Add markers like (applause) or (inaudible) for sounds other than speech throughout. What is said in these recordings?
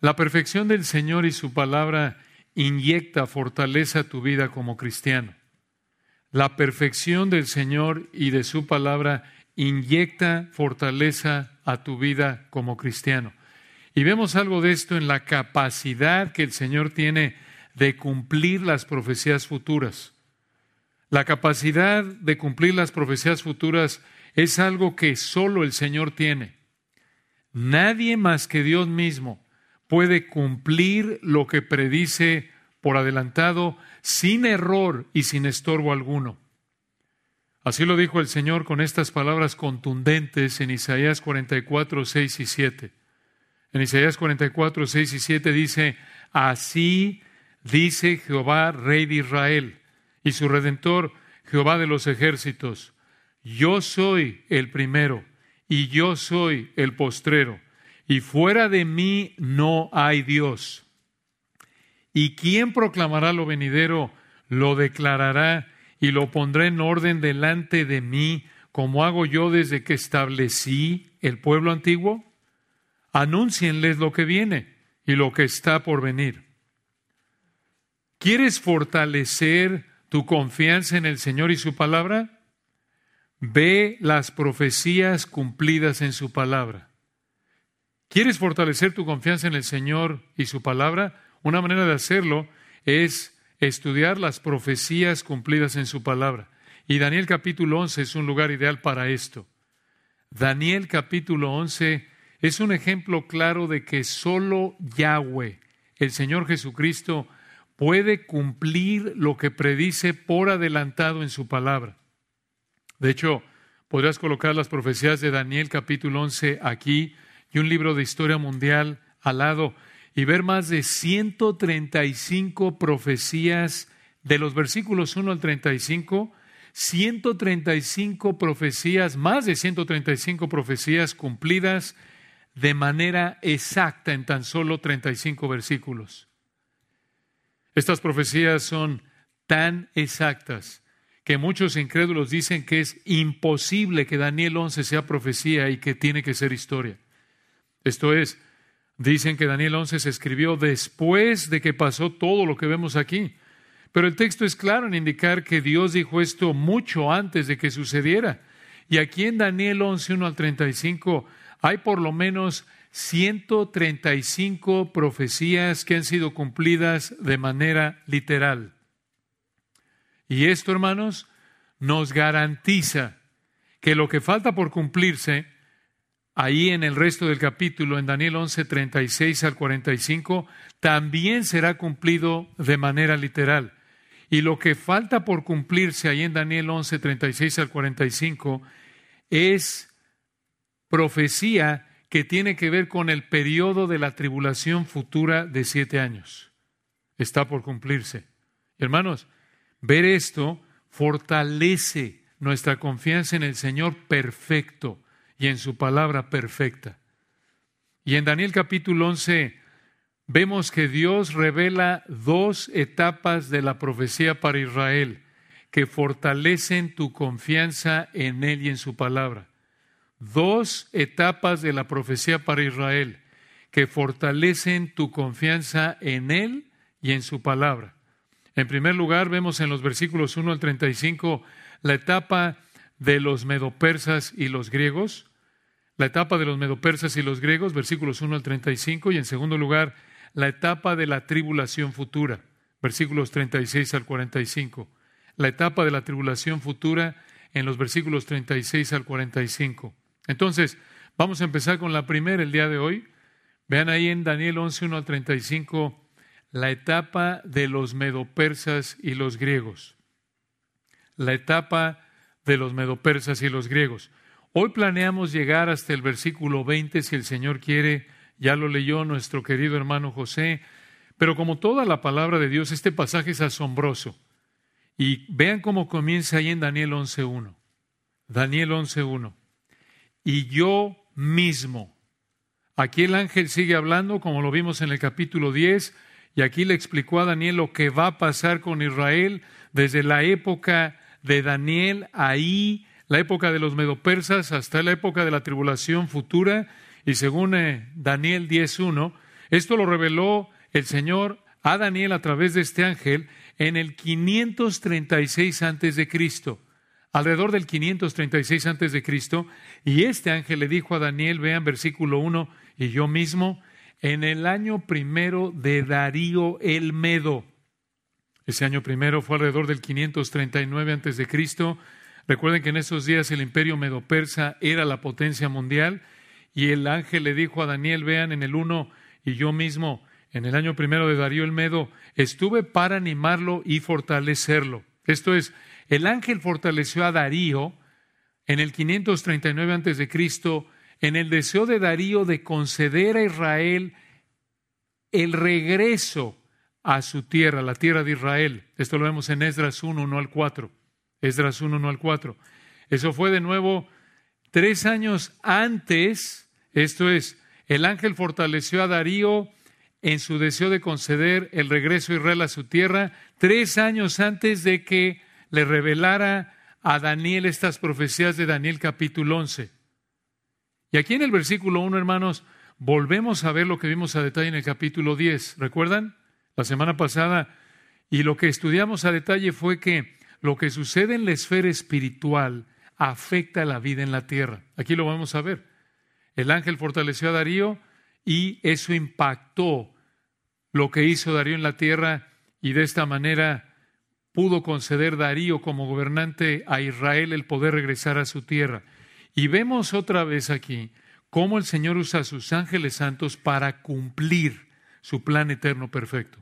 La perfección del Señor y su palabra inyecta fortaleza a tu vida como cristiano. La perfección del Señor y de su palabra inyecta fortaleza a tu vida como cristiano. Y vemos algo de esto en la capacidad que el Señor tiene de cumplir las profecías futuras. La capacidad de cumplir las profecías futuras es algo que solo el Señor tiene. Nadie más que Dios mismo puede cumplir lo que predice por adelantado sin error y sin estorbo alguno. Así lo dijo el Señor con estas palabras contundentes en Isaías 44, 6 y 7. En Isaías 44, 6 y 7 dice, así dice Jehová, Rey de Israel, y su Redentor, Jehová de los ejércitos, yo soy el primero y yo soy el postrero, y fuera de mí no hay Dios. ¿Y quién proclamará lo venidero? Lo declarará y lo pondré en orden delante de mí, como hago yo desde que establecí el pueblo antiguo? Anúncienles lo que viene y lo que está por venir. ¿Quieres fortalecer tu confianza en el Señor y su palabra? Ve las profecías cumplidas en su palabra. ¿Quieres fortalecer tu confianza en el Señor y su palabra? Una manera de hacerlo es estudiar las profecías cumplidas en su palabra. Y Daniel capítulo 11 es un lugar ideal para esto. Daniel capítulo 11 es un ejemplo claro de que solo Yahweh, el Señor Jesucristo, puede cumplir lo que predice por adelantado en su palabra. De hecho, podrías colocar las profecías de Daniel capítulo 11 aquí y un libro de historia mundial al lado y ver más de 135 profecías de los versículos 1 al 35, 135 profecías, más de 135 profecías cumplidas de manera exacta en tan solo 35 versículos. Estas profecías son tan exactas que muchos incrédulos dicen que es imposible que Daniel 11 sea profecía y que tiene que ser historia. Esto es, dicen que Daniel 11 se escribió después de que pasó todo lo que vemos aquí. Pero el texto es claro en indicar que Dios dijo esto mucho antes de que sucediera. Y aquí en Daniel 11, 1 al 35, hay por lo menos 135 profecías que han sido cumplidas de manera literal. Y esto, hermanos, nos garantiza que lo que falta por cumplirse, ahí en el resto del capítulo, en Daniel 11, 36 al 45, también será cumplido de manera literal. Y lo que falta por cumplirse ahí en Daniel 11, 36 al 45 es profecía que tiene que ver con el periodo de la tribulación futura de siete años. Está por cumplirse. Hermanos, ver esto fortalece nuestra confianza en el Señor perfecto y en su palabra perfecta. Y en Daniel capítulo 11 vemos que Dios revela dos etapas de la profecía para Israel que fortalecen tu confianza en Él y en su palabra dos etapas de la profecía para Israel que fortalecen tu confianza en Él y en su palabra. En primer lugar, vemos en los versículos 1 al 35 la etapa de los medopersas y los griegos, la etapa de los medopersas y los griegos, versículos 1 al 35, y en segundo lugar, la etapa de la tribulación futura, versículos 36 al 45. La etapa de la tribulación futura en los versículos 36 al 45. Entonces, vamos a empezar con la primera el día de hoy. Vean ahí en Daniel 11, 1 al 35, la etapa de los medopersas y los griegos. La etapa de los medopersas y los griegos. Hoy planeamos llegar hasta el versículo 20, si el Señor quiere, ya lo leyó nuestro querido hermano José, pero como toda la palabra de Dios, este pasaje es asombroso. Y vean cómo comienza ahí en Daniel 11.1. Daniel 11.1 y yo mismo. Aquí el ángel sigue hablando, como lo vimos en el capítulo 10, y aquí le explicó a Daniel lo que va a pasar con Israel desde la época de Daniel, ahí, la época de los medopersas, hasta la época de la tribulación futura. Y según eh, Daniel 10.1, Esto lo reveló el Señor a Daniel a través de este ángel en el 536 antes de Cristo, alrededor del 536 antes de Cristo, y este ángel le dijo a Daniel, vean versículo 1, y yo mismo, en el año primero de Darío el Medo. Ese año primero fue alrededor del 539 antes de Cristo. Recuerden que en esos días el imperio medo-persa era la potencia mundial y el ángel le dijo a Daniel, vean en el 1, y yo mismo, en el año primero de Darío el Medo, estuve para animarlo y fortalecerlo. Esto es, el ángel fortaleció a Darío en el 539 antes de Cristo en el deseo de Darío de conceder a Israel el regreso a su tierra, la tierra de Israel. Esto lo vemos en Esdras 1, 1 al 4. Esdras 1, 1 al 4. Eso fue de nuevo tres años antes, esto es, el ángel fortaleció a Darío en su deseo de conceder el regreso de Israel a su tierra, tres años antes de que le revelara a Daniel estas profecías de Daniel capítulo 11. Y aquí en el versículo 1, hermanos, volvemos a ver lo que vimos a detalle en el capítulo 10. ¿Recuerdan? La semana pasada. Y lo que estudiamos a detalle fue que lo que sucede en la esfera espiritual afecta la vida en la tierra. Aquí lo vamos a ver. El ángel fortaleció a Darío y eso impactó lo que hizo Darío en la tierra y de esta manera pudo conceder Darío como gobernante a Israel el poder regresar a su tierra. Y vemos otra vez aquí cómo el Señor usa a sus ángeles santos para cumplir su plan eterno perfecto.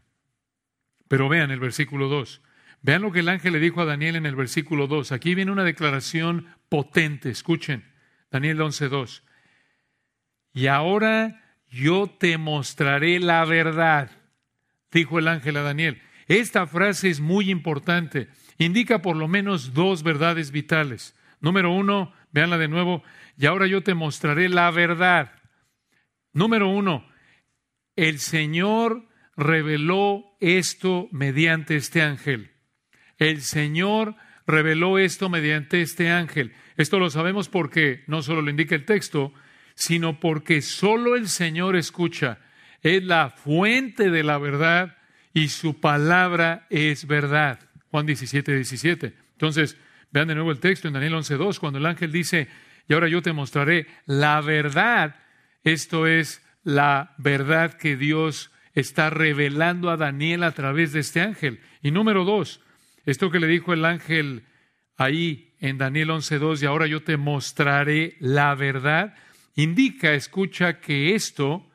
Pero vean el versículo 2. Vean lo que el ángel le dijo a Daniel en el versículo 2. Aquí viene una declaración potente. Escuchen, Daniel 11.2. Y ahora yo te mostraré la verdad, dijo el ángel a Daniel. Esta frase es muy importante. Indica por lo menos dos verdades vitales. Número uno, Veanla de nuevo. Y ahora yo te mostraré la verdad. Número uno, el Señor reveló esto mediante este ángel. El Señor reveló esto mediante este ángel. Esto lo sabemos porque no solo lo indica el texto, sino porque solo el Señor escucha. Es la fuente de la verdad y su palabra es verdad. Juan 17, 17. Entonces, Vean de nuevo el texto en Daniel 11.2, cuando el ángel dice, y ahora yo te mostraré la verdad. Esto es la verdad que Dios está revelando a Daniel a través de este ángel. Y número dos, esto que le dijo el ángel ahí en Daniel 11.2, y ahora yo te mostraré la verdad, indica, escucha, que esto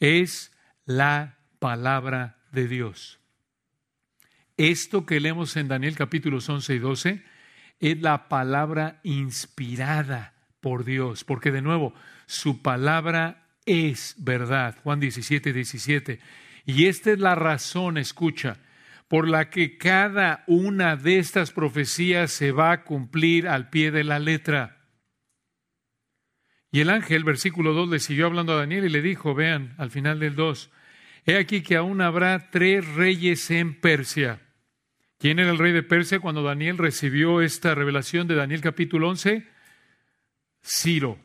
es la palabra de Dios. Esto que leemos en Daniel capítulos 11 y 12 es la palabra inspirada por Dios, porque de nuevo, su palabra es verdad. Juan 17, 17. Y esta es la razón, escucha, por la que cada una de estas profecías se va a cumplir al pie de la letra. Y el ángel, versículo 2, le siguió hablando a Daniel y le dijo, vean, al final del 2, he aquí que aún habrá tres reyes en Persia ¿Quién era el rey de Persia cuando Daniel recibió esta revelación de Daniel capítulo 11? Ciro.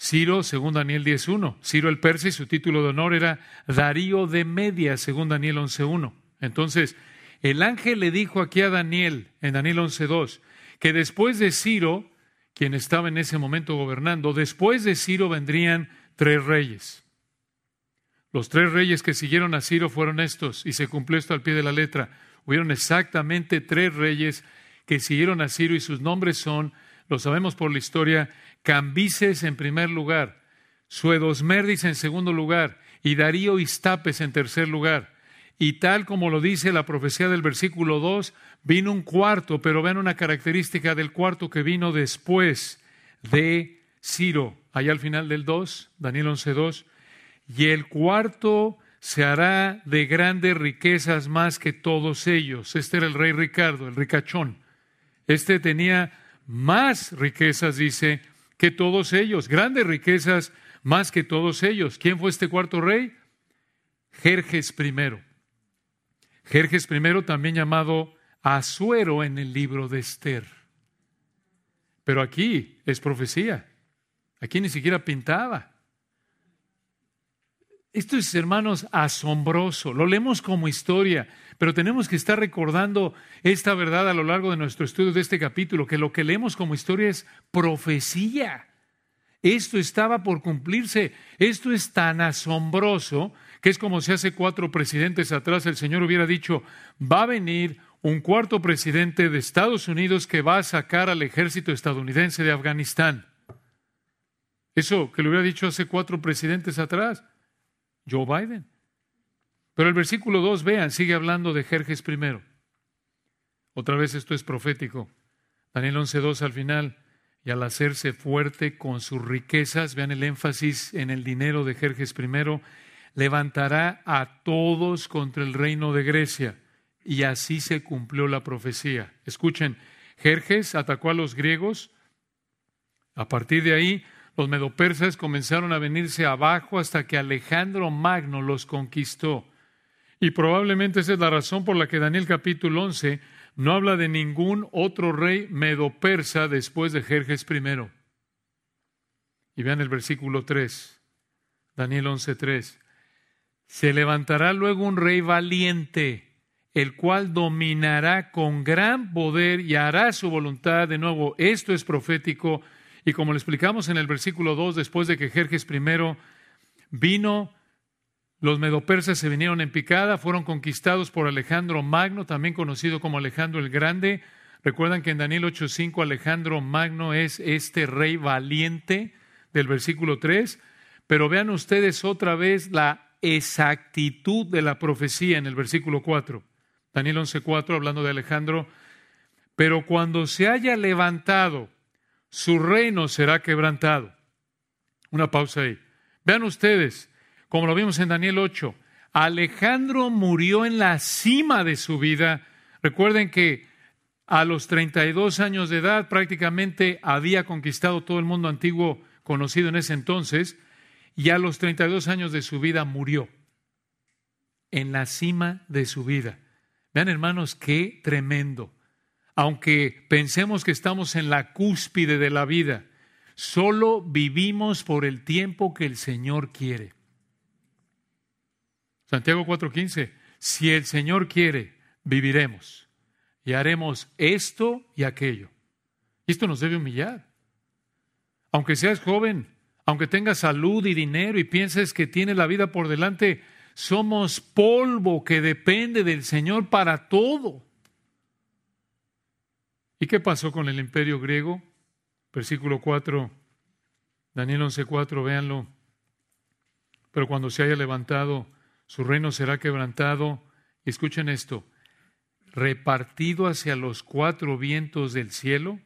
Ciro, según Daniel 10.1. Ciro el persa y su título de honor era Darío de Media, según Daniel 11.1. Entonces, el ángel le dijo aquí a Daniel, en Daniel 11.2, que después de Ciro, quien estaba en ese momento gobernando, después de Ciro vendrían tres reyes. Los tres reyes que siguieron a Ciro fueron estos, y se cumplió esto al pie de la letra. Hubieron exactamente tres reyes que siguieron a Ciro y sus nombres son, lo sabemos por la historia, Cambises en primer lugar, Suedosmerdis en segundo lugar y Darío Istapes en tercer lugar. Y tal como lo dice la profecía del versículo 2, vino un cuarto, pero vean una característica del cuarto que vino después de Ciro, allá al final del 2, Daniel 11.2, y el cuarto se hará de grandes riquezas más que todos ellos. Este era el rey Ricardo, el ricachón. Este tenía más riquezas, dice, que todos ellos, grandes riquezas más que todos ellos. ¿Quién fue este cuarto rey? Jerjes I. Jerjes I, también llamado Asuero en el libro de Esther. Pero aquí es profecía. Aquí ni siquiera pintaba. Esto es, hermanos, asombroso. Lo leemos como historia, pero tenemos que estar recordando esta verdad a lo largo de nuestro estudio de este capítulo, que lo que leemos como historia es profecía. Esto estaba por cumplirse. Esto es tan asombroso que es como si hace cuatro presidentes atrás el Señor hubiera dicho, va a venir un cuarto presidente de Estados Unidos que va a sacar al ejército estadounidense de Afganistán. Eso que le hubiera dicho hace cuatro presidentes atrás, Joe Biden. Pero el versículo 2, vean, sigue hablando de Jerjes primero. Otra vez esto es profético. Daniel 11.2 al final, y al hacerse fuerte con sus riquezas, vean el énfasis en el dinero de Jerjes primero, levantará a todos contra el reino de Grecia. Y así se cumplió la profecía. Escuchen, Jerjes atacó a los griegos. A partir de ahí, los medopersas comenzaron a venirse abajo hasta que Alejandro Magno los conquistó. Y probablemente esa es la razón por la que Daniel capítulo 11 no habla de ningún otro rey medopersa después de Jerjes I. Y vean el versículo 3, Daniel 11.3. Se levantará luego un rey valiente, el cual dominará con gran poder y hará su voluntad. De nuevo, esto es profético. Y como le explicamos en el versículo 2, después de que Jerjes I vino, los medopersas se vinieron en picada, fueron conquistados por Alejandro Magno, también conocido como Alejandro el Grande. Recuerdan que en Daniel 8:5 Alejandro Magno es este rey valiente del versículo 3, pero vean ustedes otra vez la exactitud de la profecía en el versículo 4. Daniel 11:4 hablando de Alejandro, pero cuando se haya levantado, su reino será quebrantado. Una pausa ahí. Vean ustedes, como lo vimos en Daniel 8, Alejandro murió en la cima de su vida. Recuerden que a los 32 años de edad prácticamente había conquistado todo el mundo antiguo conocido en ese entonces y a los 32 años de su vida murió en la cima de su vida. Vean hermanos, qué tremendo. Aunque pensemos que estamos en la cúspide de la vida, solo vivimos por el tiempo que el Señor quiere. Santiago 4:15, si el Señor quiere, viviremos y haremos esto y aquello. esto nos debe humillar. Aunque seas joven, aunque tengas salud y dinero y pienses que tienes la vida por delante, somos polvo que depende del Señor para todo. ¿Y qué pasó con el imperio griego? Versículo 4, Daniel 11:4, véanlo. Pero cuando se haya levantado, su reino será quebrantado. Escuchen esto, repartido hacia los cuatro vientos del cielo,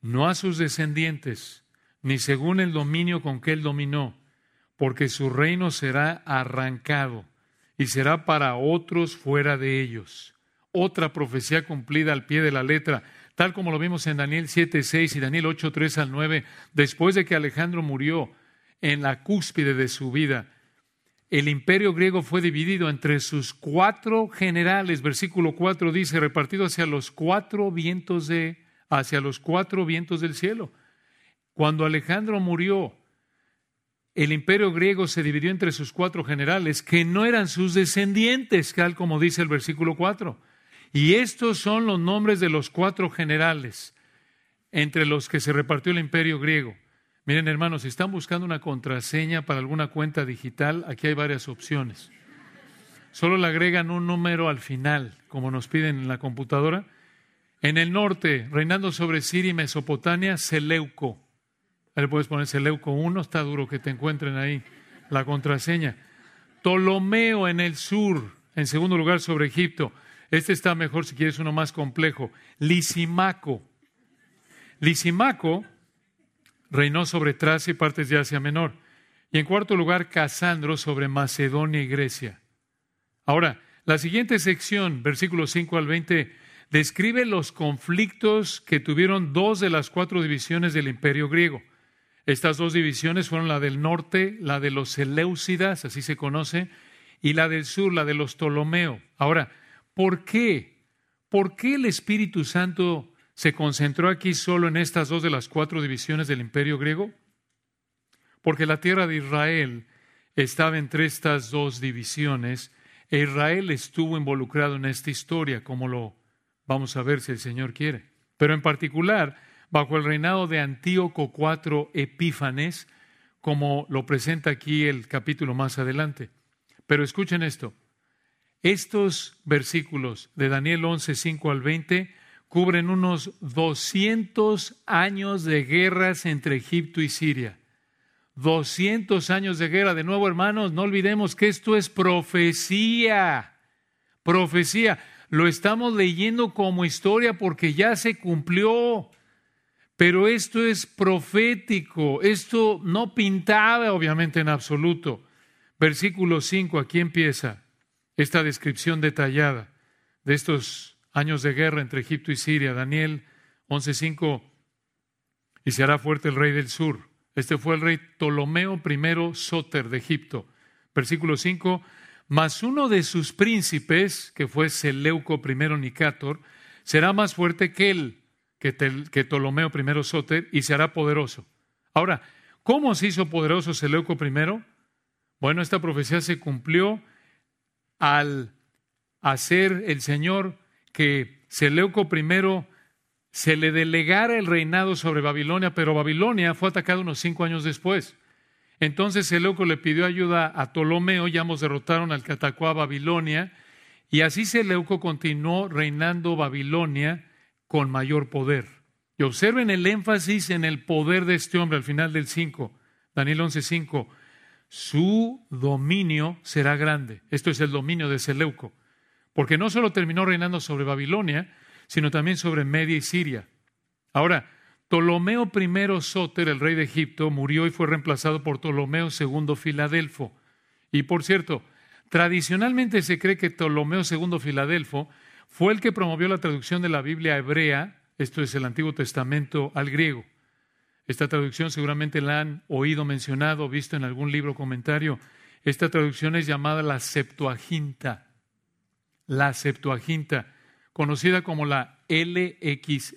no a sus descendientes, ni según el dominio con que él dominó, porque su reino será arrancado y será para otros fuera de ellos. Otra profecía cumplida al pie de la letra, tal como lo vimos en Daniel 7, 6 y Daniel 8, 3 al 9, después de que Alejandro murió en la cúspide de su vida. El imperio griego fue dividido entre sus cuatro generales, versículo 4 dice, repartido hacia los cuatro vientos de hacia los cuatro vientos del cielo. Cuando Alejandro murió, el imperio griego se dividió entre sus cuatro generales, que no eran sus descendientes, tal como dice el versículo 4. Y estos son los nombres de los cuatro generales entre los que se repartió el imperio griego. Miren, hermanos, si están buscando una contraseña para alguna cuenta digital, aquí hay varias opciones. Solo le agregan un número al final, como nos piden en la computadora. En el norte, reinando sobre Siria y Mesopotamia, Seleuco. Ahí puedes poner Seleuco 1, está duro que te encuentren ahí la contraseña. Ptolomeo en el sur, en segundo lugar sobre Egipto. Este está mejor si quieres uno más complejo. Lisimaco. Lisimaco reinó sobre Tracia y partes de Asia Menor. Y en cuarto lugar, Casandro sobre Macedonia y Grecia. Ahora, la siguiente sección, versículos 5 al 20, describe los conflictos que tuvieron dos de las cuatro divisiones del imperio griego. Estas dos divisiones fueron la del norte, la de los Seleucidas, así se conoce, y la del sur, la de los Ptolomeo. Ahora, ¿por qué? ¿Por qué el Espíritu Santo se concentró aquí solo en estas dos de las cuatro divisiones del imperio griego? Porque la tierra de Israel estaba entre estas dos divisiones e Israel estuvo involucrado en esta historia, como lo vamos a ver si el Señor quiere. Pero en particular, bajo el reinado de Antíoco IV Epífanes, como lo presenta aquí el capítulo más adelante. Pero escuchen esto. Estos versículos de Daniel 11, 5 al 20 cubren unos 200 años de guerras entre Egipto y Siria. 200 años de guerra. De nuevo, hermanos, no olvidemos que esto es profecía. Profecía. Lo estamos leyendo como historia porque ya se cumplió. Pero esto es profético. Esto no pintaba, obviamente, en absoluto. Versículo 5, aquí empieza esta descripción detallada de estos años de guerra entre Egipto y Siria. Daniel 11:5, y se hará fuerte el rey del sur. Este fue el rey Ptolomeo I Soter de Egipto. Versículo 5, mas uno de sus príncipes, que fue Seleuco I Nicátor, será más fuerte que él, que, que Ptolomeo I Soter, y se hará poderoso. Ahora, ¿cómo se hizo poderoso Seleuco I? Bueno, esta profecía se cumplió al hacer el Señor que Seleuco I se le delegara el reinado sobre Babilonia, pero Babilonia fue atacada unos cinco años después. Entonces Seleuco le pidió ayuda a Ptolomeo, ya hemos derrotaron al que atacó a Babilonia, y así Seleuco continuó reinando Babilonia con mayor poder. Y observen el énfasis en el poder de este hombre al final del 5, Daniel 11:5 su dominio será grande. Esto es el dominio de Seleuco. Porque no solo terminó reinando sobre Babilonia, sino también sobre Media y Siria. Ahora, Ptolomeo I Soter, el rey de Egipto, murió y fue reemplazado por Ptolomeo II Filadelfo. Y por cierto, tradicionalmente se cree que Ptolomeo II Filadelfo fue el que promovió la traducción de la Biblia hebrea, esto es el Antiguo Testamento, al griego. Esta traducción seguramente la han oído mencionado, visto en algún libro o comentario. Esta traducción es llamada la Septuaginta. La Septuaginta, conocida como la LXX.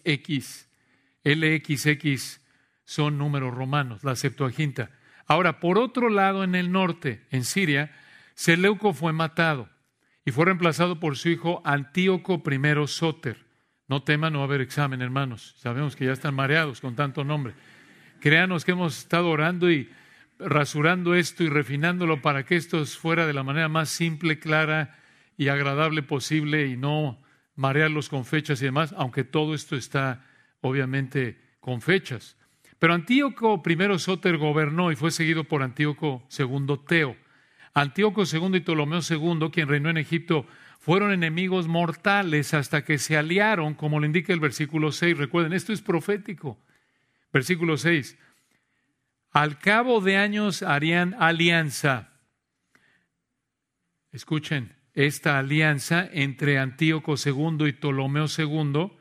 LXX son números romanos, la Septuaginta. Ahora, por otro lado, en el norte, en Siria, Seleuco fue matado y fue reemplazado por su hijo Antíoco I Soter. No teman, no va a haber examen, hermanos. Sabemos que ya están mareados con tanto nombre. Créanos que hemos estado orando y rasurando esto y refinándolo para que esto fuera de la manera más simple, clara y agradable posible y no marearlos con fechas y demás, aunque todo esto está obviamente con fechas. Pero Antíoco I Soter gobernó y fue seguido por Antíoco II Teo. Antíoco II y Ptolomeo II, quien reinó en Egipto, fueron enemigos mortales hasta que se aliaron, como lo indica el versículo 6. Recuerden, esto es profético. Versículo 6. Al cabo de años harían alianza. Escuchen, esta alianza entre Antíoco II y Ptolomeo II,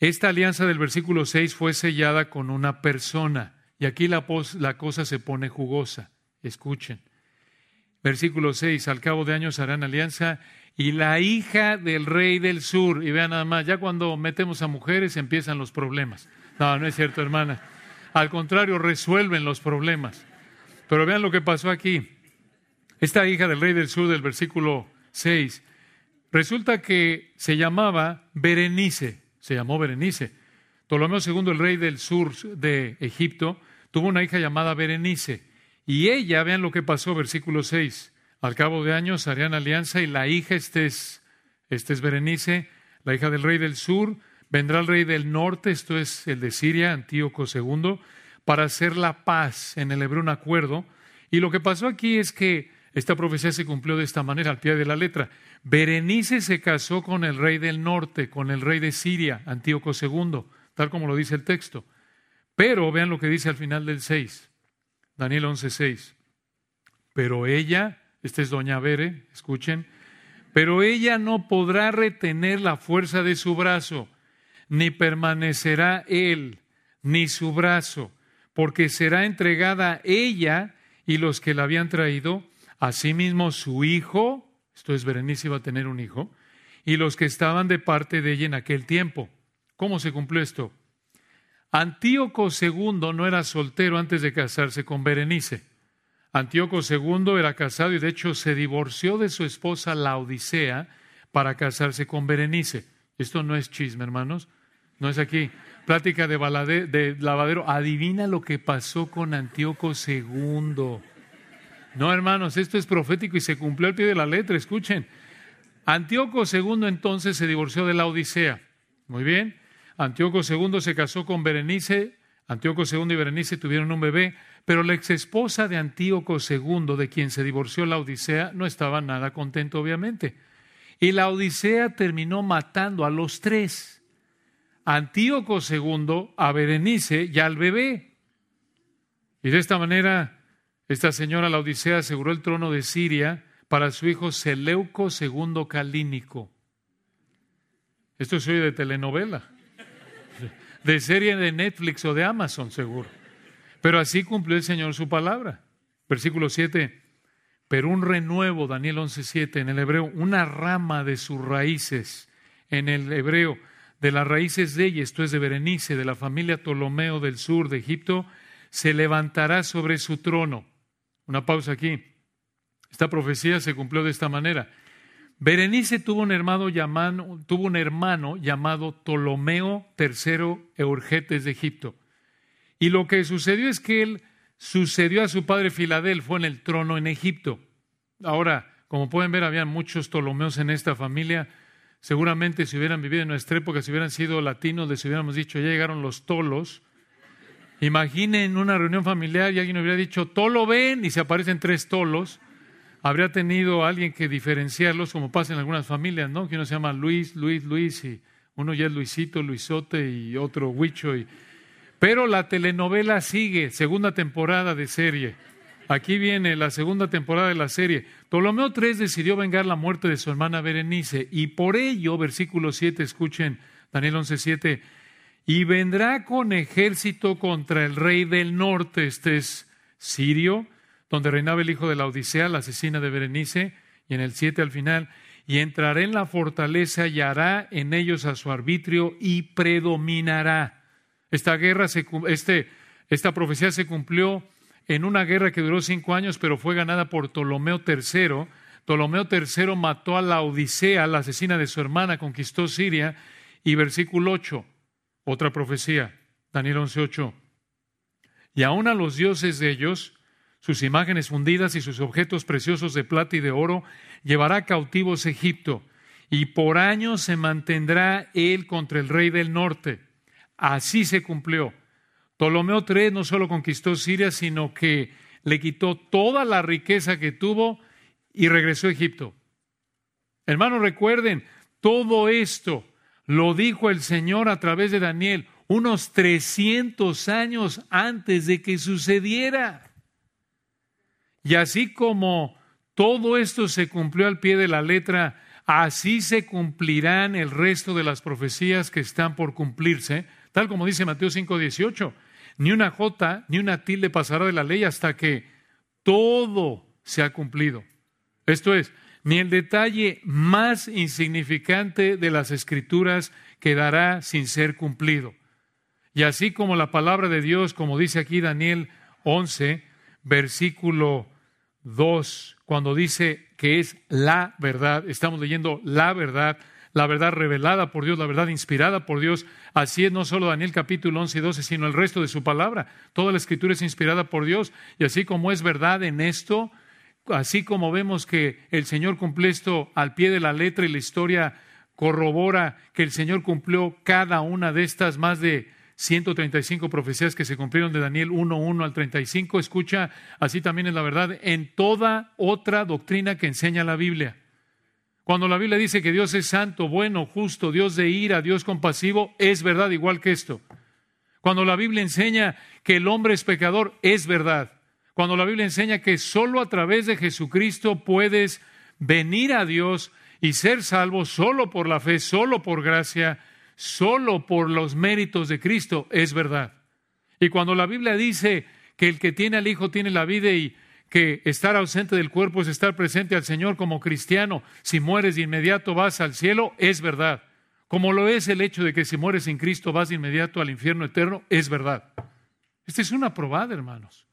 esta alianza del versículo 6 fue sellada con una persona. Y aquí la, la cosa se pone jugosa. Escuchen. Versículo 6, al cabo de años harán alianza y la hija del rey del sur. Y vean nada más, ya cuando metemos a mujeres empiezan los problemas. No, no es cierto, hermana. Al contrario, resuelven los problemas. Pero vean lo que pasó aquí. Esta hija del rey del sur del versículo 6, resulta que se llamaba Berenice, se llamó Berenice. Ptolomeo II, el rey del sur de Egipto, tuvo una hija llamada Berenice. Y ella, vean lo que pasó, versículo 6. Al cabo de años harían alianza y la hija, este es, este es Berenice, la hija del rey del sur, Vendrá el rey del norte, esto es el de Siria, Antíoco II, para hacer la paz en el Hebrón acuerdo. Y lo que pasó aquí es que esta profecía se cumplió de esta manera, al pie de la letra. Berenice se casó con el rey del norte, con el rey de Siria, Antíoco II, tal como lo dice el texto. Pero vean lo que dice al final del 6, Daniel 11:6. Pero ella, esta es doña Bere, escuchen, pero ella no podrá retener la fuerza de su brazo ni permanecerá él, ni su brazo, porque será entregada ella y los que la habían traído, asimismo su hijo, esto es, Berenice iba a tener un hijo, y los que estaban de parte de ella en aquel tiempo. ¿Cómo se cumplió esto? Antíoco II no era soltero antes de casarse con Berenice. Antíoco II era casado y de hecho se divorció de su esposa la Odisea para casarse con Berenice. Esto no es chisme, hermanos. No es aquí. Plática de, de lavadero. Adivina lo que pasó con Antíoco II. No, hermanos, esto es profético y se cumplió al pie de la letra. Escuchen. Antíoco II entonces se divorció de la Odisea. Muy bien. Antíoco II se casó con Berenice. Antíoco II y Berenice tuvieron un bebé, pero la exesposa de Antíoco II, de quien se divorció la Odisea, no estaba nada contento, obviamente. Y la Odisea terminó matando a los tres. Antíoco II, a Berenice y al bebé. Y de esta manera, esta señora, la Odisea, aseguró el trono de Siria para su hijo Seleuco II Calínico. Esto se oye de telenovela, de serie de Netflix o de Amazon, seguro. Pero así cumplió el Señor su palabra. Versículo 7. Pero un renuevo, Daniel 11:7, en el hebreo, una rama de sus raíces, en el hebreo, de las raíces de ella, esto es de Berenice, de la familia Ptolomeo del sur de Egipto, se levantará sobre su trono. Una pausa aquí. Esta profecía se cumplió de esta manera. Berenice tuvo un hermano llamado, tuvo un hermano llamado Ptolomeo III Eurgetes de Egipto. Y lo que sucedió es que él sucedió a su padre Filadelfo en el trono en Egipto. Ahora, como pueden ver, había muchos Ptolomeos en esta familia. Seguramente si hubieran vivido en nuestra época, si hubieran sido latinos, les hubiéramos dicho, ya llegaron los tolos. Imaginen una reunión familiar y alguien hubiera dicho, tolo ven, y se aparecen tres tolos habría tenido alguien que diferenciarlos, como pasa en algunas familias, ¿no? Que uno se llama Luis, Luis, Luis, y uno ya es Luisito, Luisote y otro Huicho. Y... Pero la telenovela sigue, segunda temporada de serie. Aquí viene la segunda temporada de la serie. Ptolomeo III decidió vengar la muerte de su hermana Berenice y por ello, versículo 7, escuchen Daniel 11:7, y vendrá con ejército contra el rey del norte, este es Sirio, donde reinaba el hijo de la Odisea, la asesina de Berenice, y en el 7 al final, y entrará en la fortaleza y hará en ellos a su arbitrio y predominará. Esta guerra, este, esta profecía se cumplió en una guerra que duró cinco años, pero fue ganada por Ptolomeo III. Ptolomeo III mató a la Odisea, la asesina de su hermana, conquistó Siria. Y versículo 8, otra profecía, Daniel 11:8. Y aún a los dioses de ellos, sus imágenes fundidas y sus objetos preciosos de plata y de oro, llevará cautivos Egipto, y por años se mantendrá él contra el rey del norte. Así se cumplió. Ptolomeo III no solo conquistó Siria, sino que le quitó toda la riqueza que tuvo y regresó a Egipto. Hermanos, recuerden, todo esto lo dijo el Señor a través de Daniel unos 300 años antes de que sucediera. Y así como todo esto se cumplió al pie de la letra, así se cumplirán el resto de las profecías que están por cumplirse, tal como dice Mateo 5:18. Ni una jota ni una tilde pasará de la ley hasta que todo se ha cumplido. Esto es, ni el detalle más insignificante de las escrituras quedará sin ser cumplido. Y así como la palabra de Dios, como dice aquí Daniel 11, versículo 2, cuando dice que es la verdad, estamos leyendo la verdad, la verdad revelada por Dios, la verdad inspirada por Dios. Así es no solo Daniel capítulo 11 y 12, sino el resto de su palabra. Toda la escritura es inspirada por Dios. Y así como es verdad en esto, así como vemos que el Señor cumplió esto al pie de la letra y la historia corrobora que el Señor cumplió cada una de estas más de 135 profecías que se cumplieron de Daniel 1, al 35. Escucha, así también es la verdad en toda otra doctrina que enseña la Biblia. Cuando la Biblia dice que Dios es santo, bueno, justo, Dios de ira, Dios compasivo, es verdad igual que esto. Cuando la Biblia enseña que el hombre es pecador, es verdad. Cuando la Biblia enseña que solo a través de Jesucristo puedes venir a Dios y ser salvo solo por la fe, solo por gracia, solo por los méritos de Cristo es verdad. Y cuando la Biblia dice que el que tiene al Hijo tiene la vida y que estar ausente del cuerpo es estar presente al Señor como cristiano, si mueres de inmediato vas al cielo, es verdad. Como lo es el hecho de que si mueres en Cristo vas de inmediato al infierno eterno, es verdad. Esta es una probada, hermanos.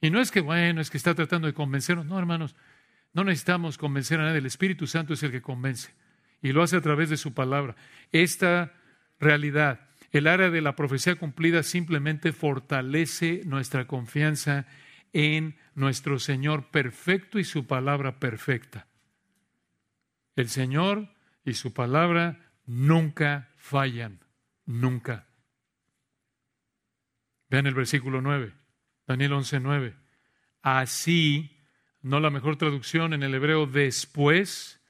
Y no es que, bueno, es que está tratando de convencernos. No, hermanos, no necesitamos convencer a nadie. El Espíritu Santo es el que convence. Y lo hace a través de su palabra. Esta realidad, el área de la profecía cumplida simplemente fortalece nuestra confianza en nuestro Señor perfecto y su palabra perfecta. El Señor y su palabra nunca fallan, nunca. Vean el versículo 9, Daniel 11, 9. Así, no la mejor traducción en el hebreo después,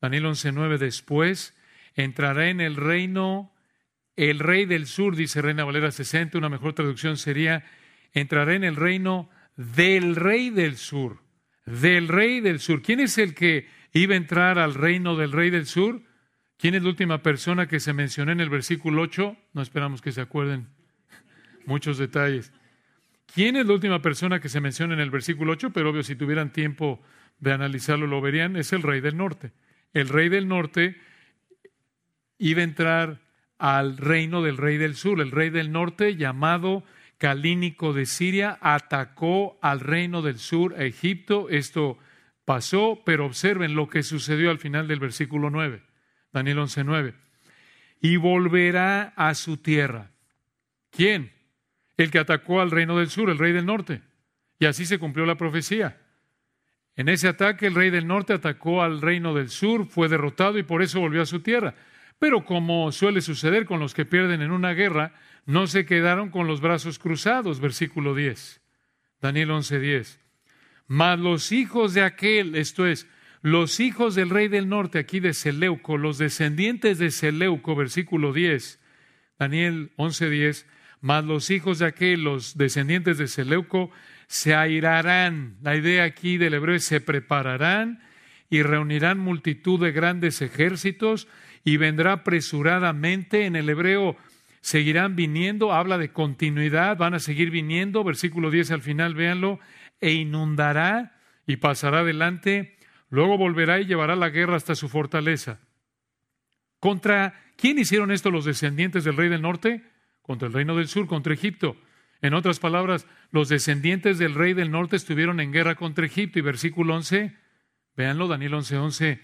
Daniel 11, 9, después, entrará en el reino el rey del sur, dice Reina Valera 60, una mejor traducción sería, entrará en el reino del rey del sur, del rey del sur. ¿Quién es el que iba a entrar al reino del rey del sur? ¿Quién es la última persona que se mencionó en el versículo 8? No esperamos que se acuerden (laughs) muchos detalles. ¿Quién es la última persona que se menciona en el versículo 8? Pero obvio, si tuvieran tiempo de analizarlo, lo verían. Es el rey del norte. El rey del norte iba a entrar al reino del rey del sur. El rey del norte, llamado Calínico de Siria atacó al reino del sur, a Egipto. Esto pasó, pero observen lo que sucedió al final del versículo 9, Daniel 11:9. Y volverá a su tierra. ¿Quién? El que atacó al reino del sur, el rey del norte. Y así se cumplió la profecía. En ese ataque el rey del norte atacó al reino del sur, fue derrotado y por eso volvió a su tierra. Pero como suele suceder con los que pierden en una guerra, no se quedaron con los brazos cruzados, versículo 10. Daniel 11:10. Mas los hijos de aquel, esto es, los hijos del rey del norte, aquí de Seleuco, los descendientes de Seleuco, versículo 10, Daniel 11:10, mas los hijos de aquel, los descendientes de Seleuco, se airarán. La idea aquí del hebreo es se prepararán y reunirán multitud de grandes ejércitos y vendrá apresuradamente. En el hebreo seguirán viniendo, habla de continuidad, van a seguir viniendo, versículo 10 al final, véanlo, e inundará y pasará adelante, luego volverá y llevará la guerra hasta su fortaleza. ¿Contra quién hicieron esto los descendientes del rey del norte? Contra el reino del sur, contra Egipto. En otras palabras, los descendientes del rey del norte estuvieron en guerra contra Egipto. Y versículo 11, véanlo, Daniel 11, 11,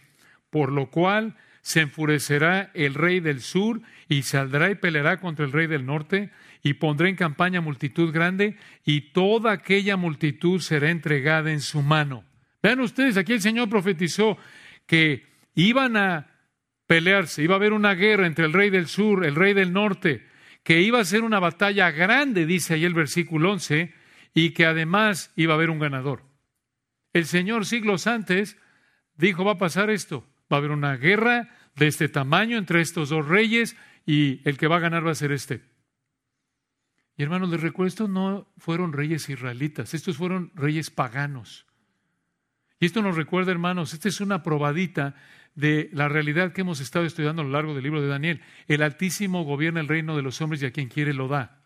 por lo cual se enfurecerá el rey del sur y saldrá y peleará contra el rey del norte y pondrá en campaña multitud grande y toda aquella multitud será entregada en su mano. Vean ustedes, aquí el Señor profetizó que iban a pelearse, iba a haber una guerra entre el rey del sur, el rey del norte, que iba a ser una batalla grande, dice ahí el versículo 11, y que además iba a haber un ganador. El Señor siglos antes dijo, va a pasar esto, va a haber una guerra de este tamaño entre estos dos reyes y el que va a ganar va a ser este. Y hermanos, les recuerdo, estos no fueron reyes israelitas, estos fueron reyes paganos. Y esto nos recuerda, hermanos, esta es una probadita de la realidad que hemos estado estudiando a lo largo del libro de Daniel. El Altísimo gobierna el reino de los hombres y a quien quiere lo da.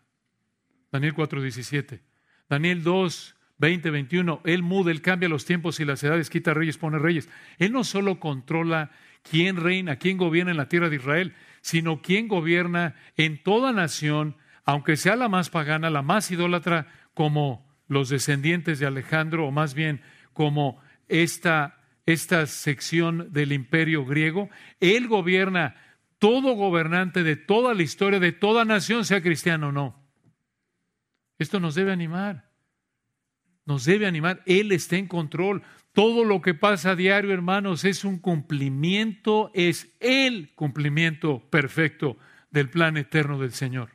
Daniel 4:17. Daniel 2, 20, 21. Él muda, él cambia los tiempos y las edades, quita reyes, pone reyes. Él no solo controla quién reina, quién gobierna en la tierra de Israel, sino quién gobierna en toda nación, aunque sea la más pagana, la más idólatra, como los descendientes de Alejandro, o más bien como esta, esta sección del imperio griego. Él gobierna todo gobernante de toda la historia, de toda nación, sea cristiano o no. Esto nos debe animar. Nos debe animar. Él está en control. Todo lo que pasa a diario, hermanos, es un cumplimiento, es el cumplimiento perfecto del plan eterno del Señor.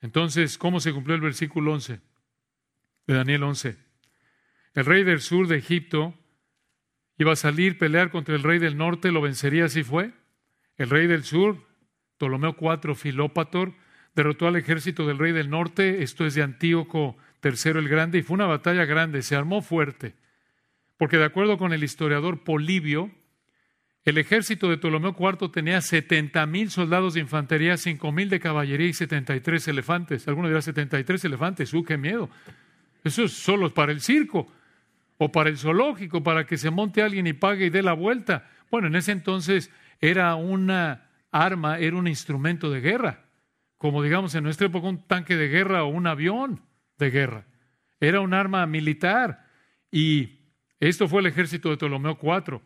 Entonces, ¿cómo se cumplió el versículo 11 de Daniel 11? El rey del sur de Egipto iba a salir a pelear contra el rey del norte, lo vencería, así fue. El rey del sur, Ptolomeo IV Filópator, derrotó al ejército del rey del norte, esto es de Antíoco Tercero el Grande, y fue una batalla grande, se armó fuerte, porque de acuerdo con el historiador Polibio, el ejército de Ptolomeo IV tenía 70 mil soldados de infantería, 5 mil de caballería y 73 elefantes. Algunos dirán 73 elefantes, ¡uh, qué miedo! Eso es solo para el circo o para el zoológico, para que se monte alguien y pague y dé la vuelta. Bueno, en ese entonces era una arma, era un instrumento de guerra, como digamos en nuestra época un tanque de guerra o un avión. De guerra. Era un arma militar. Y esto fue el ejército de Ptolomeo IV.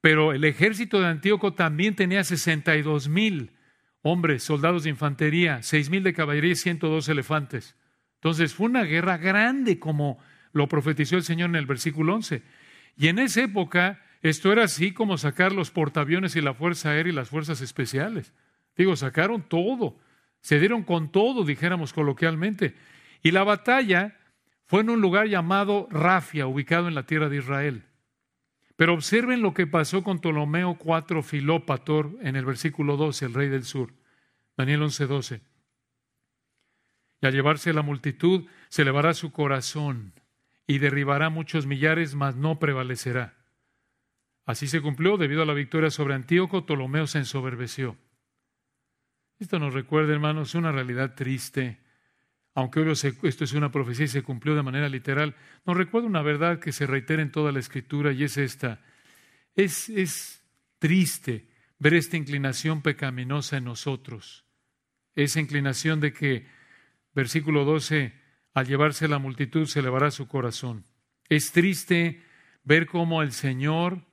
Pero el ejército de Antíoco también tenía 62 mil hombres, soldados de infantería, 6 mil de caballería y 102 elefantes. Entonces fue una guerra grande como lo profetizó el Señor en el versículo 11. Y en esa época esto era así como sacar los portaaviones y la Fuerza Aérea y las Fuerzas Especiales. Digo, sacaron todo, se dieron con todo, dijéramos coloquialmente. Y la batalla fue en un lugar llamado Rafia, ubicado en la tierra de Israel. Pero observen lo que pasó con Ptolomeo IV Filópator en el versículo 12, el rey del sur. Daniel 11, 12. Y al llevarse la multitud, se elevará su corazón y derribará muchos millares, mas no prevalecerá. Así se cumplió, debido a la victoria sobre Antíoco, Ptolomeo se ensoberbeció. Esto nos recuerda, hermanos, una realidad triste aunque esto es una profecía y se cumplió de manera literal, nos recuerda una verdad que se reitera en toda la escritura y es esta. Es, es triste ver esta inclinación pecaminosa en nosotros. Esa inclinación de que, versículo 12, al llevarse la multitud se elevará su corazón. Es triste ver cómo el Señor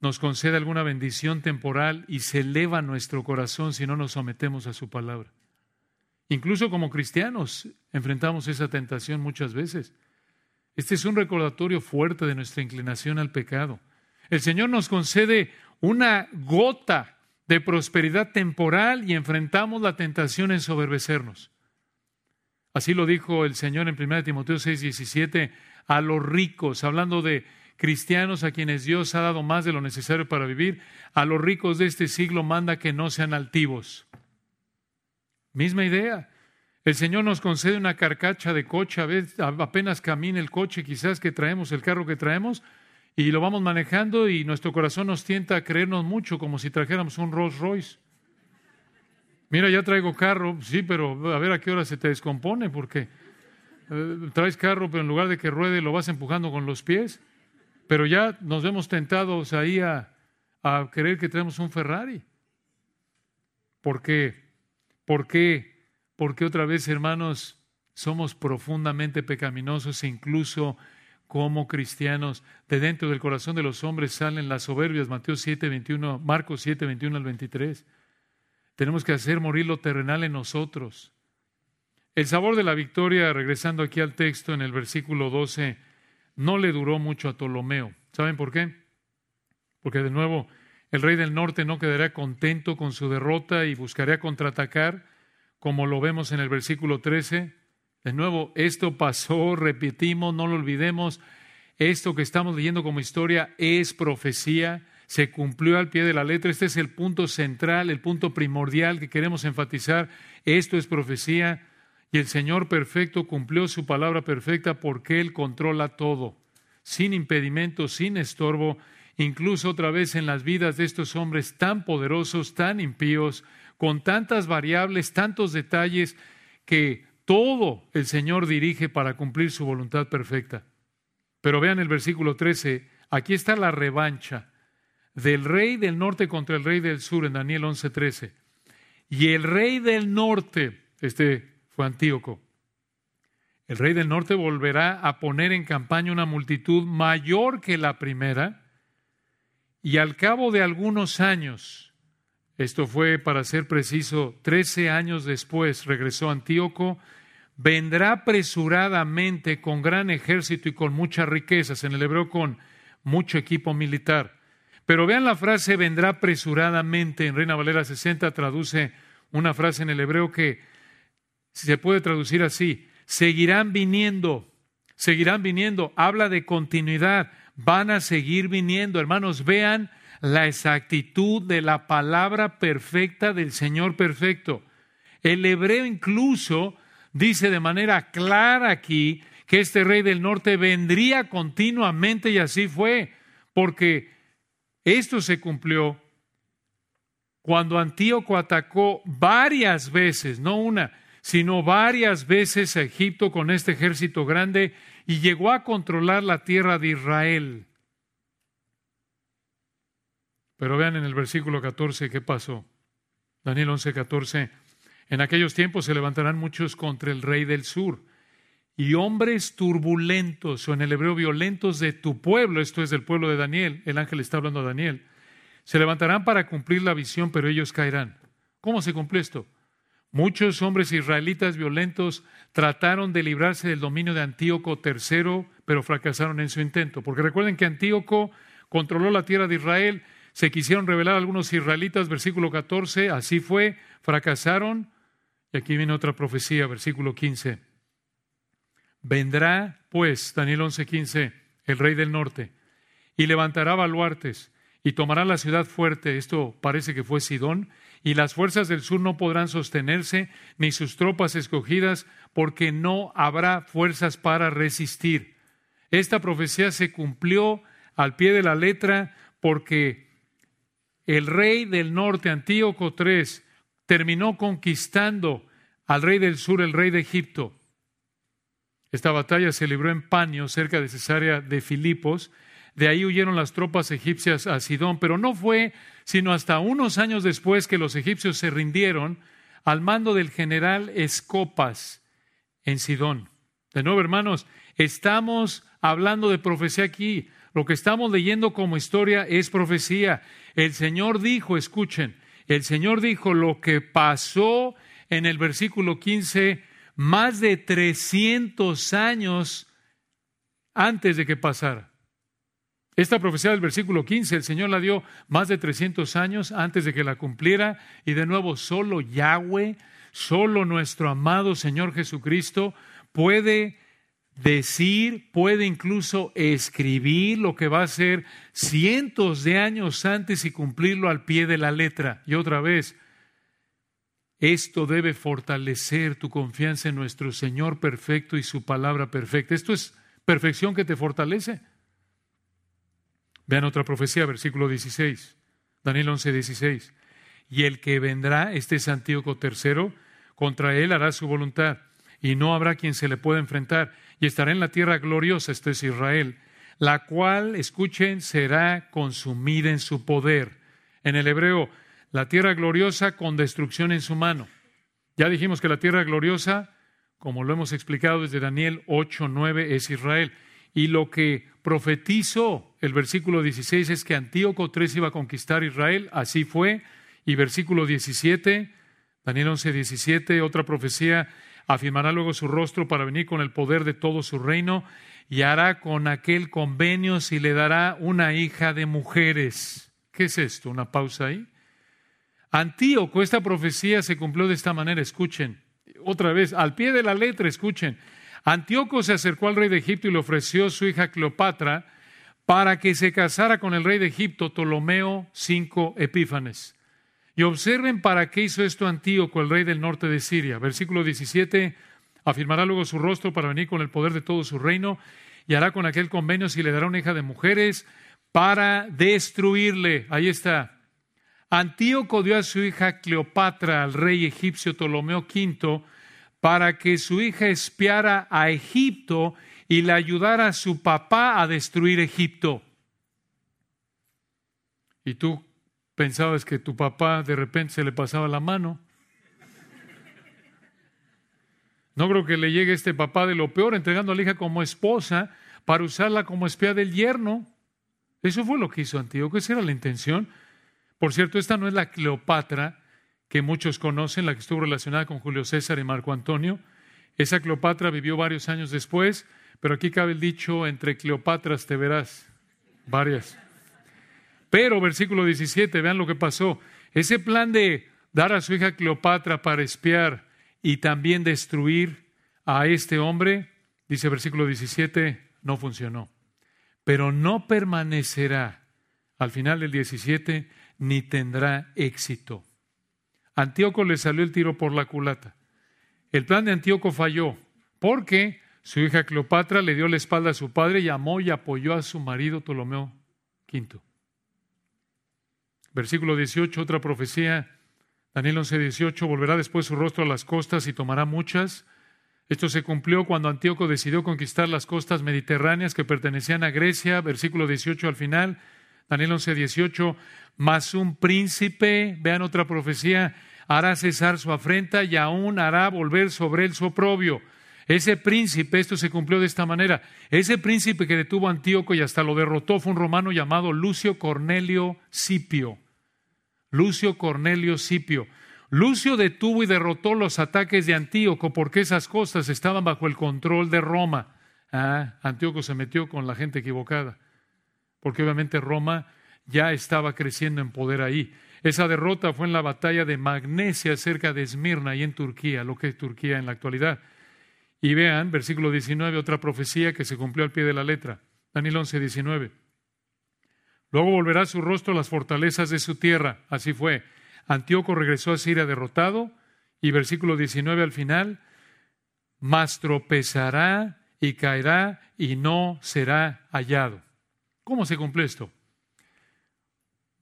nos concede alguna bendición temporal y se eleva nuestro corazón si no nos sometemos a su palabra. Incluso como cristianos enfrentamos esa tentación muchas veces. Este es un recordatorio fuerte de nuestra inclinación al pecado. El Señor nos concede una gota de prosperidad temporal y enfrentamos la tentación en soberbecernos. Así lo dijo el Señor en 1 Timoteo 6, 17 a los ricos, hablando de cristianos a quienes Dios ha dado más de lo necesario para vivir, a los ricos de este siglo manda que no sean altivos Misma idea. El Señor nos concede una carcacha de coche, a veces apenas camina el coche quizás que traemos, el carro que traemos, y lo vamos manejando y nuestro corazón nos tienta a creernos mucho como si trajéramos un Rolls Royce. Mira, ya traigo carro, sí, pero a ver a qué hora se te descompone, porque eh, traes carro, pero en lugar de que ruede lo vas empujando con los pies. Pero ya nos vemos tentados ahí a, a creer que tenemos un Ferrari. ¿Por qué? ¿Por qué? Porque otra vez, hermanos, somos profundamente pecaminosos e incluso como cristianos, de dentro del corazón de los hombres salen las soberbias, Mateo 7, 21, Marcos 7, 21 al 23. Tenemos que hacer morir lo terrenal en nosotros. El sabor de la victoria, regresando aquí al texto en el versículo 12, no le duró mucho a Ptolomeo. ¿Saben por qué? Porque de nuevo el rey del norte no quedará contento con su derrota y buscará contraatacar, como lo vemos en el versículo 13. De nuevo, esto pasó, repetimos, no lo olvidemos. Esto que estamos leyendo como historia es profecía, se cumplió al pie de la letra. Este es el punto central, el punto primordial que queremos enfatizar. Esto es profecía y el Señor perfecto cumplió su palabra perfecta porque Él controla todo, sin impedimento, sin estorbo incluso otra vez en las vidas de estos hombres tan poderosos, tan impíos, con tantas variables, tantos detalles, que todo el Señor dirige para cumplir su voluntad perfecta. Pero vean el versículo 13, aquí está la revancha del rey del norte contra el rey del sur en Daniel 11:13. Y el rey del norte, este fue Antíoco, el rey del norte volverá a poner en campaña una multitud mayor que la primera, y al cabo de algunos años, esto fue para ser preciso, trece años después, regresó Antíoco, vendrá apresuradamente con gran ejército y con muchas riquezas, en el hebreo con mucho equipo militar. Pero vean la frase vendrá apresuradamente, en Reina Valera 60 traduce una frase en el hebreo que se puede traducir así, seguirán viniendo, seguirán viniendo, habla de continuidad, van a seguir viniendo. Hermanos, vean la exactitud de la palabra perfecta del Señor perfecto. El hebreo incluso dice de manera clara aquí que este rey del norte vendría continuamente y así fue, porque esto se cumplió cuando Antíoco atacó varias veces, no una, sino varias veces a Egipto con este ejército grande y llegó a controlar la tierra de Israel. Pero vean en el versículo 14 qué pasó. Daniel 11, 14. En aquellos tiempos se levantarán muchos contra el rey del sur y hombres turbulentos, o en el hebreo violentos de tu pueblo, esto es del pueblo de Daniel, el ángel está hablando a Daniel, se levantarán para cumplir la visión, pero ellos caerán. ¿Cómo se cumple esto? Muchos hombres israelitas violentos trataron de librarse del dominio de Antíoco III, pero fracasaron en su intento. Porque recuerden que Antíoco controló la tierra de Israel, se quisieron rebelar algunos israelitas, versículo 14, así fue, fracasaron. Y aquí viene otra profecía, versículo 15. Vendrá, pues, Daniel 11:15, el rey del norte, y levantará baluartes, y tomará la ciudad fuerte, esto parece que fue Sidón, y las fuerzas del sur no podrán sostenerse, ni sus tropas escogidas, porque no habrá fuerzas para resistir. Esta profecía se cumplió al pie de la letra porque el rey del norte, Antíoco III, terminó conquistando al rey del sur, el rey de Egipto. Esta batalla se libró en Panio, cerca de Cesarea de Filipos. De ahí huyeron las tropas egipcias a Sidón, pero no fue sino hasta unos años después que los egipcios se rindieron al mando del general Escopas en Sidón. De nuevo, hermanos, estamos hablando de profecía aquí. Lo que estamos leyendo como historia es profecía. El Señor dijo, escuchen, el Señor dijo lo que pasó en el versículo 15 más de 300 años antes de que pasara. Esta profecía del versículo 15, el Señor la dio más de 300 años antes de que la cumpliera y de nuevo solo Yahweh, solo nuestro amado Señor Jesucristo puede decir, puede incluso escribir lo que va a ser cientos de años antes y cumplirlo al pie de la letra. Y otra vez, esto debe fortalecer tu confianza en nuestro Señor perfecto y su palabra perfecta. Esto es perfección que te fortalece. Vean otra profecía, versículo 16, Daniel 11, 16. Y el que vendrá, este es Antíoco III, contra él hará su voluntad, y no habrá quien se le pueda enfrentar, y estará en la tierra gloriosa, esto es Israel, la cual, escuchen, será consumida en su poder. En el hebreo, la tierra gloriosa con destrucción en su mano. Ya dijimos que la tierra gloriosa, como lo hemos explicado desde Daniel 8, 9, es Israel. Y lo que profetizó el versículo 16 es que Antíoco III iba a conquistar Israel, así fue. Y versículo 17, Daniel 11, 17, otra profecía, afirmará luego su rostro para venir con el poder de todo su reino y hará con aquel convenio y le dará una hija de mujeres. ¿Qué es esto? ¿Una pausa ahí? Antíoco, esta profecía se cumplió de esta manera, escuchen, otra vez, al pie de la letra, escuchen. Antíoco se acercó al rey de Egipto y le ofreció su hija Cleopatra para que se casara con el rey de Egipto, Ptolomeo V Epífanes. Y observen para qué hizo esto Antíoco, el rey del norte de Siria. Versículo 17, afirmará luego su rostro para venir con el poder de todo su reino y hará con aquel convenio si le dará una hija de mujeres para destruirle. Ahí está. Antíoco dio a su hija Cleopatra al rey egipcio Ptolomeo V para que su hija espiara a Egipto y le ayudara a su papá a destruir Egipto. Y tú pensabas que tu papá de repente se le pasaba la mano. No creo que le llegue este papá de lo peor, entregando a la hija como esposa para usarla como espía del yerno. Eso fue lo que hizo Antíoco, esa era la intención. Por cierto, esta no es la Cleopatra que muchos conocen, la que estuvo relacionada con Julio César y Marco Antonio. Esa Cleopatra vivió varios años después, pero aquí cabe el dicho, entre Cleopatras te verás, varias. Pero, versículo 17, vean lo que pasó. Ese plan de dar a su hija Cleopatra para espiar y también destruir a este hombre, dice versículo 17, no funcionó. Pero no permanecerá al final del 17 ni tendrá éxito. Antíoco le salió el tiro por la culata. El plan de Antíoco falló porque su hija Cleopatra le dio la espalda a su padre, llamó y apoyó a su marido Ptolomeo V. Versículo 18, otra profecía, Daniel 11, 18, volverá después su rostro a las costas y tomará muchas. Esto se cumplió cuando Antíoco decidió conquistar las costas mediterráneas que pertenecían a Grecia, versículo 18 al final, Daniel 11, 18, más un príncipe, vean otra profecía, hará cesar su afrenta y aún hará volver sobre él su oprobio. Ese príncipe, esto se cumplió de esta manera. Ese príncipe que detuvo a Antíoco y hasta lo derrotó fue un romano llamado Lucio Cornelio Scipio. Lucio Cornelio Scipio. Lucio detuvo y derrotó los ataques de Antíoco porque esas costas estaban bajo el control de Roma. Ah, Antíoco se metió con la gente equivocada, porque obviamente Roma ya estaba creciendo en poder ahí. Esa derrota fue en la batalla de Magnesia cerca de Esmirna y en Turquía, lo que es Turquía en la actualidad. Y vean, versículo 19, otra profecía que se cumplió al pie de la letra. Daniel 11, 19. Luego volverá su rostro a las fortalezas de su tierra. Así fue. Antíoco regresó a Siria derrotado. Y versículo 19 al final, mas tropezará y caerá y no será hallado. ¿Cómo se cumple esto?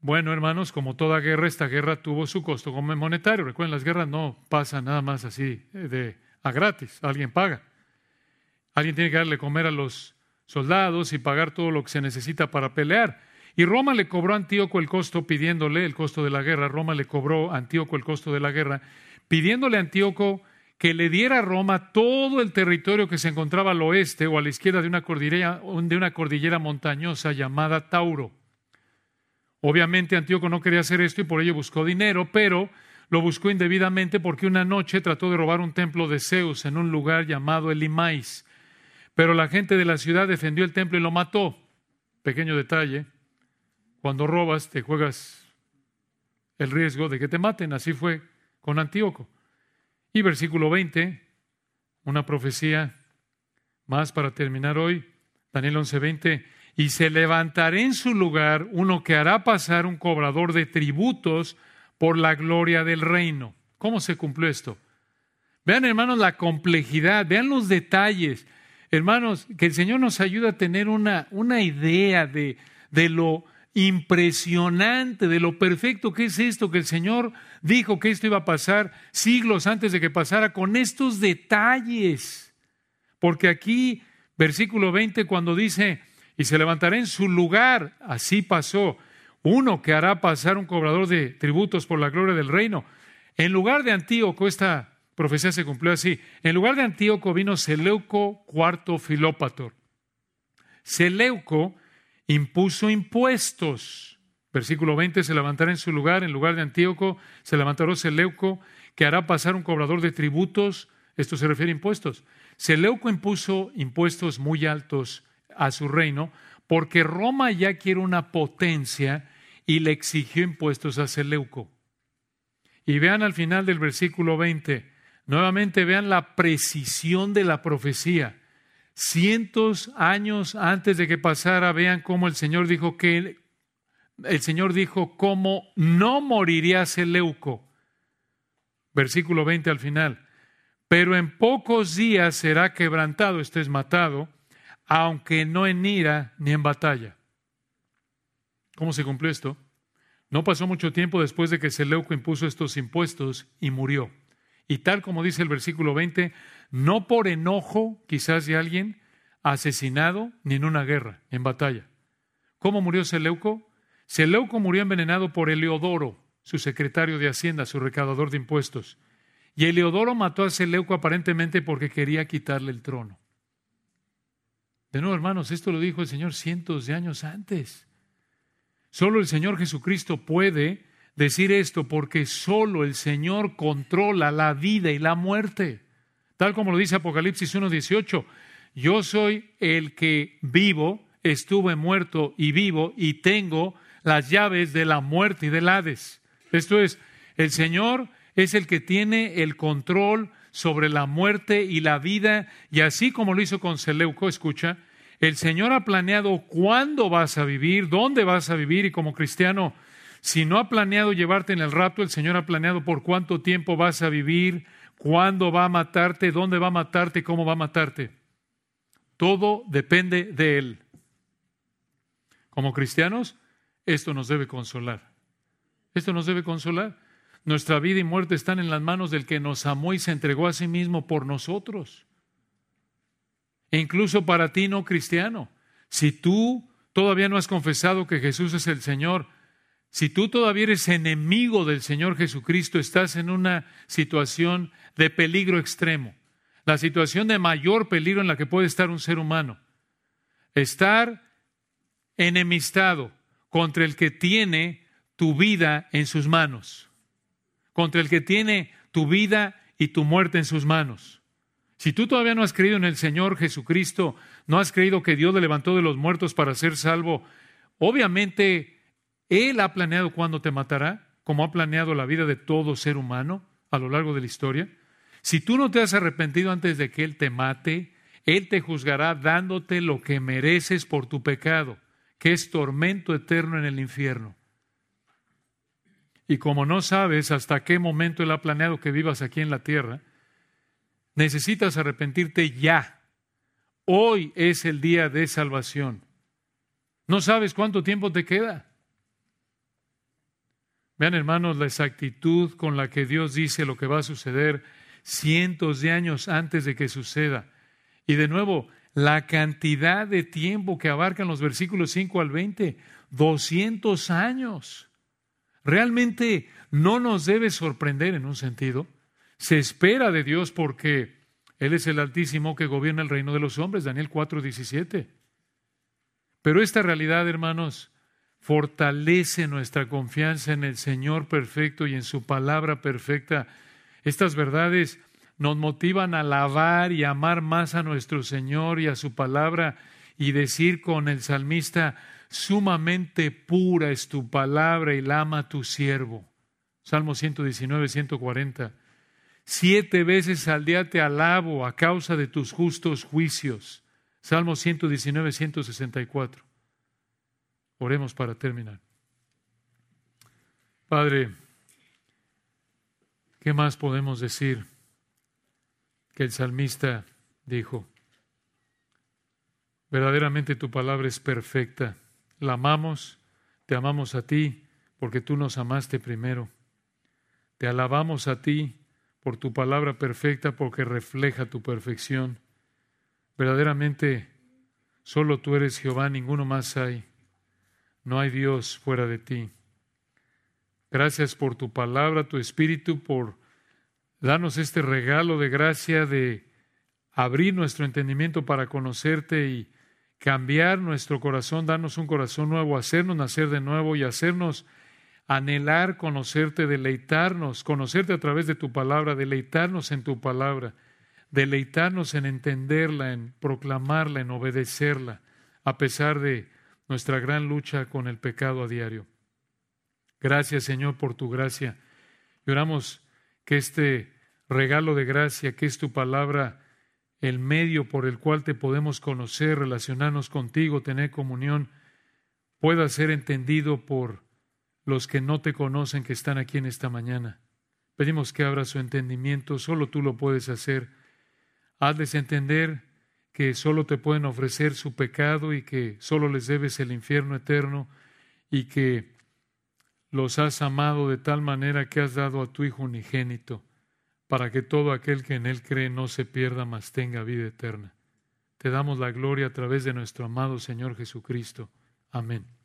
Bueno, hermanos, como toda guerra, esta guerra tuvo su costo como monetario. Recuerden, las guerras no pasan nada más así eh, de a gratis, alguien paga. Alguien tiene que darle comer a los soldados y pagar todo lo que se necesita para pelear. Y Roma le cobró a Antíoco el costo pidiéndole el costo de la guerra. Roma le cobró a Antíoco el costo de la guerra, pidiéndole a Antíoco que le diera a Roma todo el territorio que se encontraba al oeste o a la izquierda de una cordillera, de una cordillera montañosa llamada Tauro. Obviamente Antíoco no quería hacer esto y por ello buscó dinero, pero lo buscó indebidamente porque una noche trató de robar un templo de Zeus en un lugar llamado Elimais. Pero la gente de la ciudad defendió el templo y lo mató. Pequeño detalle, cuando robas te juegas el riesgo de que te maten. Así fue con Antíoco. Y versículo 20, una profecía más para terminar hoy, Daniel 11:20, y se levantará en su lugar uno que hará pasar un cobrador de tributos por la gloria del reino. ¿Cómo se cumplió esto? Vean, hermanos, la complejidad, vean los detalles. Hermanos, que el Señor nos ayude a tener una, una idea de, de lo impresionante, de lo perfecto que es esto, que el Señor dijo que esto iba a pasar siglos antes de que pasara, con estos detalles. Porque aquí, versículo 20, cuando dice, y se levantará en su lugar, así pasó, uno que hará pasar un cobrador de tributos por la gloria del reino. En lugar de Antíoco, esta profecía se cumplió así, en lugar de Antíoco vino Seleuco IV Filópator. Seleuco impuso impuestos. Versículo 20, se levantará en su lugar, en lugar de Antíoco, se levantará Seleuco, que hará pasar un cobrador de tributos. Esto se refiere a impuestos. Seleuco impuso impuestos muy altos a su reino, porque Roma ya quiere una potencia y le exigió impuestos a Seleuco. Y vean al final del versículo 20, nuevamente vean la precisión de la profecía. Cientos años antes de que pasara, vean cómo el Señor dijo que el Señor dijo cómo no moriría Seleuco. Versículo 20 al final. Pero en pocos días será quebrantado, este es matado, aunque no en ira ni en batalla. ¿Cómo se cumplió esto? No pasó mucho tiempo después de que Seleuco impuso estos impuestos y murió. Y tal como dice el versículo 20, no por enojo quizás de alguien asesinado ni en una guerra, en batalla. ¿Cómo murió Seleuco? Seleuco murió envenenado por Eleodoro, su secretario de Hacienda, su recaudador de impuestos. Y Eleodoro mató a Seleuco aparentemente porque quería quitarle el trono. De nuevo, hermanos, esto lo dijo el Señor cientos de años antes. Solo el Señor Jesucristo puede decir esto porque solo el Señor controla la vida y la muerte. Tal como lo dice Apocalipsis 1.18, yo soy el que vivo, estuve muerto y vivo y tengo las llaves de la muerte y del Hades. Esto es, el Señor es el que tiene el control sobre la muerte y la vida, y así como lo hizo con Seleuco, escucha, el Señor ha planeado cuándo vas a vivir, dónde vas a vivir, y como cristiano, si no ha planeado llevarte en el rapto, el Señor ha planeado por cuánto tiempo vas a vivir, cuándo va a matarte, dónde va a matarte, cómo va a matarte. Todo depende de Él. Como cristianos, esto nos debe consolar. Esto nos debe consolar. Nuestra vida y muerte están en las manos del que nos amó y se entregó a sí mismo por nosotros. E incluso para ti no cristiano, si tú todavía no has confesado que Jesús es el Señor, si tú todavía eres enemigo del Señor Jesucristo, estás en una situación de peligro extremo. la situación de mayor peligro en la que puede estar un ser humano. Estar enemistado contra el que tiene tu vida en sus manos, contra el que tiene tu vida y tu muerte en sus manos. Si tú todavía no has creído en el Señor Jesucristo, no has creído que Dios le levantó de los muertos para ser salvo, obviamente Él ha planeado cuándo te matará, como ha planeado la vida de todo ser humano a lo largo de la historia. Si tú no te has arrepentido antes de que Él te mate, Él te juzgará dándote lo que mereces por tu pecado, que es tormento eterno en el infierno. Y como no sabes hasta qué momento Él ha planeado que vivas aquí en la tierra, Necesitas arrepentirte ya. Hoy es el día de salvación. No sabes cuánto tiempo te queda. Vean, hermanos, la exactitud con la que Dios dice lo que va a suceder cientos de años antes de que suceda. Y de nuevo, la cantidad de tiempo que abarcan los versículos 5 al 20, 200 años. Realmente no nos debe sorprender en un sentido se espera de Dios porque Él es el Altísimo que gobierna el reino de los hombres, Daniel 4:17. Pero esta realidad, hermanos, fortalece nuestra confianza en el Señor perfecto y en su palabra perfecta. Estas verdades nos motivan a alabar y amar más a nuestro Señor y a su palabra y decir con el salmista, sumamente pura es tu palabra y la ama tu siervo. Salmo 119, 140. Siete veces al día te alabo a causa de tus justos juicios. Salmo 119, 164. Oremos para terminar. Padre, ¿qué más podemos decir que el salmista dijo? Verdaderamente tu palabra es perfecta. La amamos, te amamos a ti, porque tú nos amaste primero. Te alabamos a ti por tu palabra perfecta, porque refleja tu perfección. Verdaderamente, solo tú eres Jehová, ninguno más hay. No hay Dios fuera de ti. Gracias por tu palabra, tu espíritu, por darnos este regalo de gracia de abrir nuestro entendimiento para conocerte y cambiar nuestro corazón, darnos un corazón nuevo, hacernos nacer de nuevo y hacernos anhelar conocerte, deleitarnos, conocerte a través de tu palabra, deleitarnos en tu palabra, deleitarnos en entenderla, en proclamarla, en obedecerla, a pesar de nuestra gran lucha con el pecado a diario. Gracias, Señor, por tu gracia. Y oramos que este regalo de gracia, que es tu palabra, el medio por el cual te podemos conocer, relacionarnos contigo, tener comunión, pueda ser entendido por los que no te conocen que están aquí en esta mañana. Pedimos que abra su entendimiento, solo tú lo puedes hacer. Hazles entender que solo te pueden ofrecer su pecado y que solo les debes el infierno eterno y que los has amado de tal manera que has dado a tu Hijo unigénito para que todo aquel que en Él cree no se pierda, mas tenga vida eterna. Te damos la gloria a través de nuestro amado Señor Jesucristo. Amén.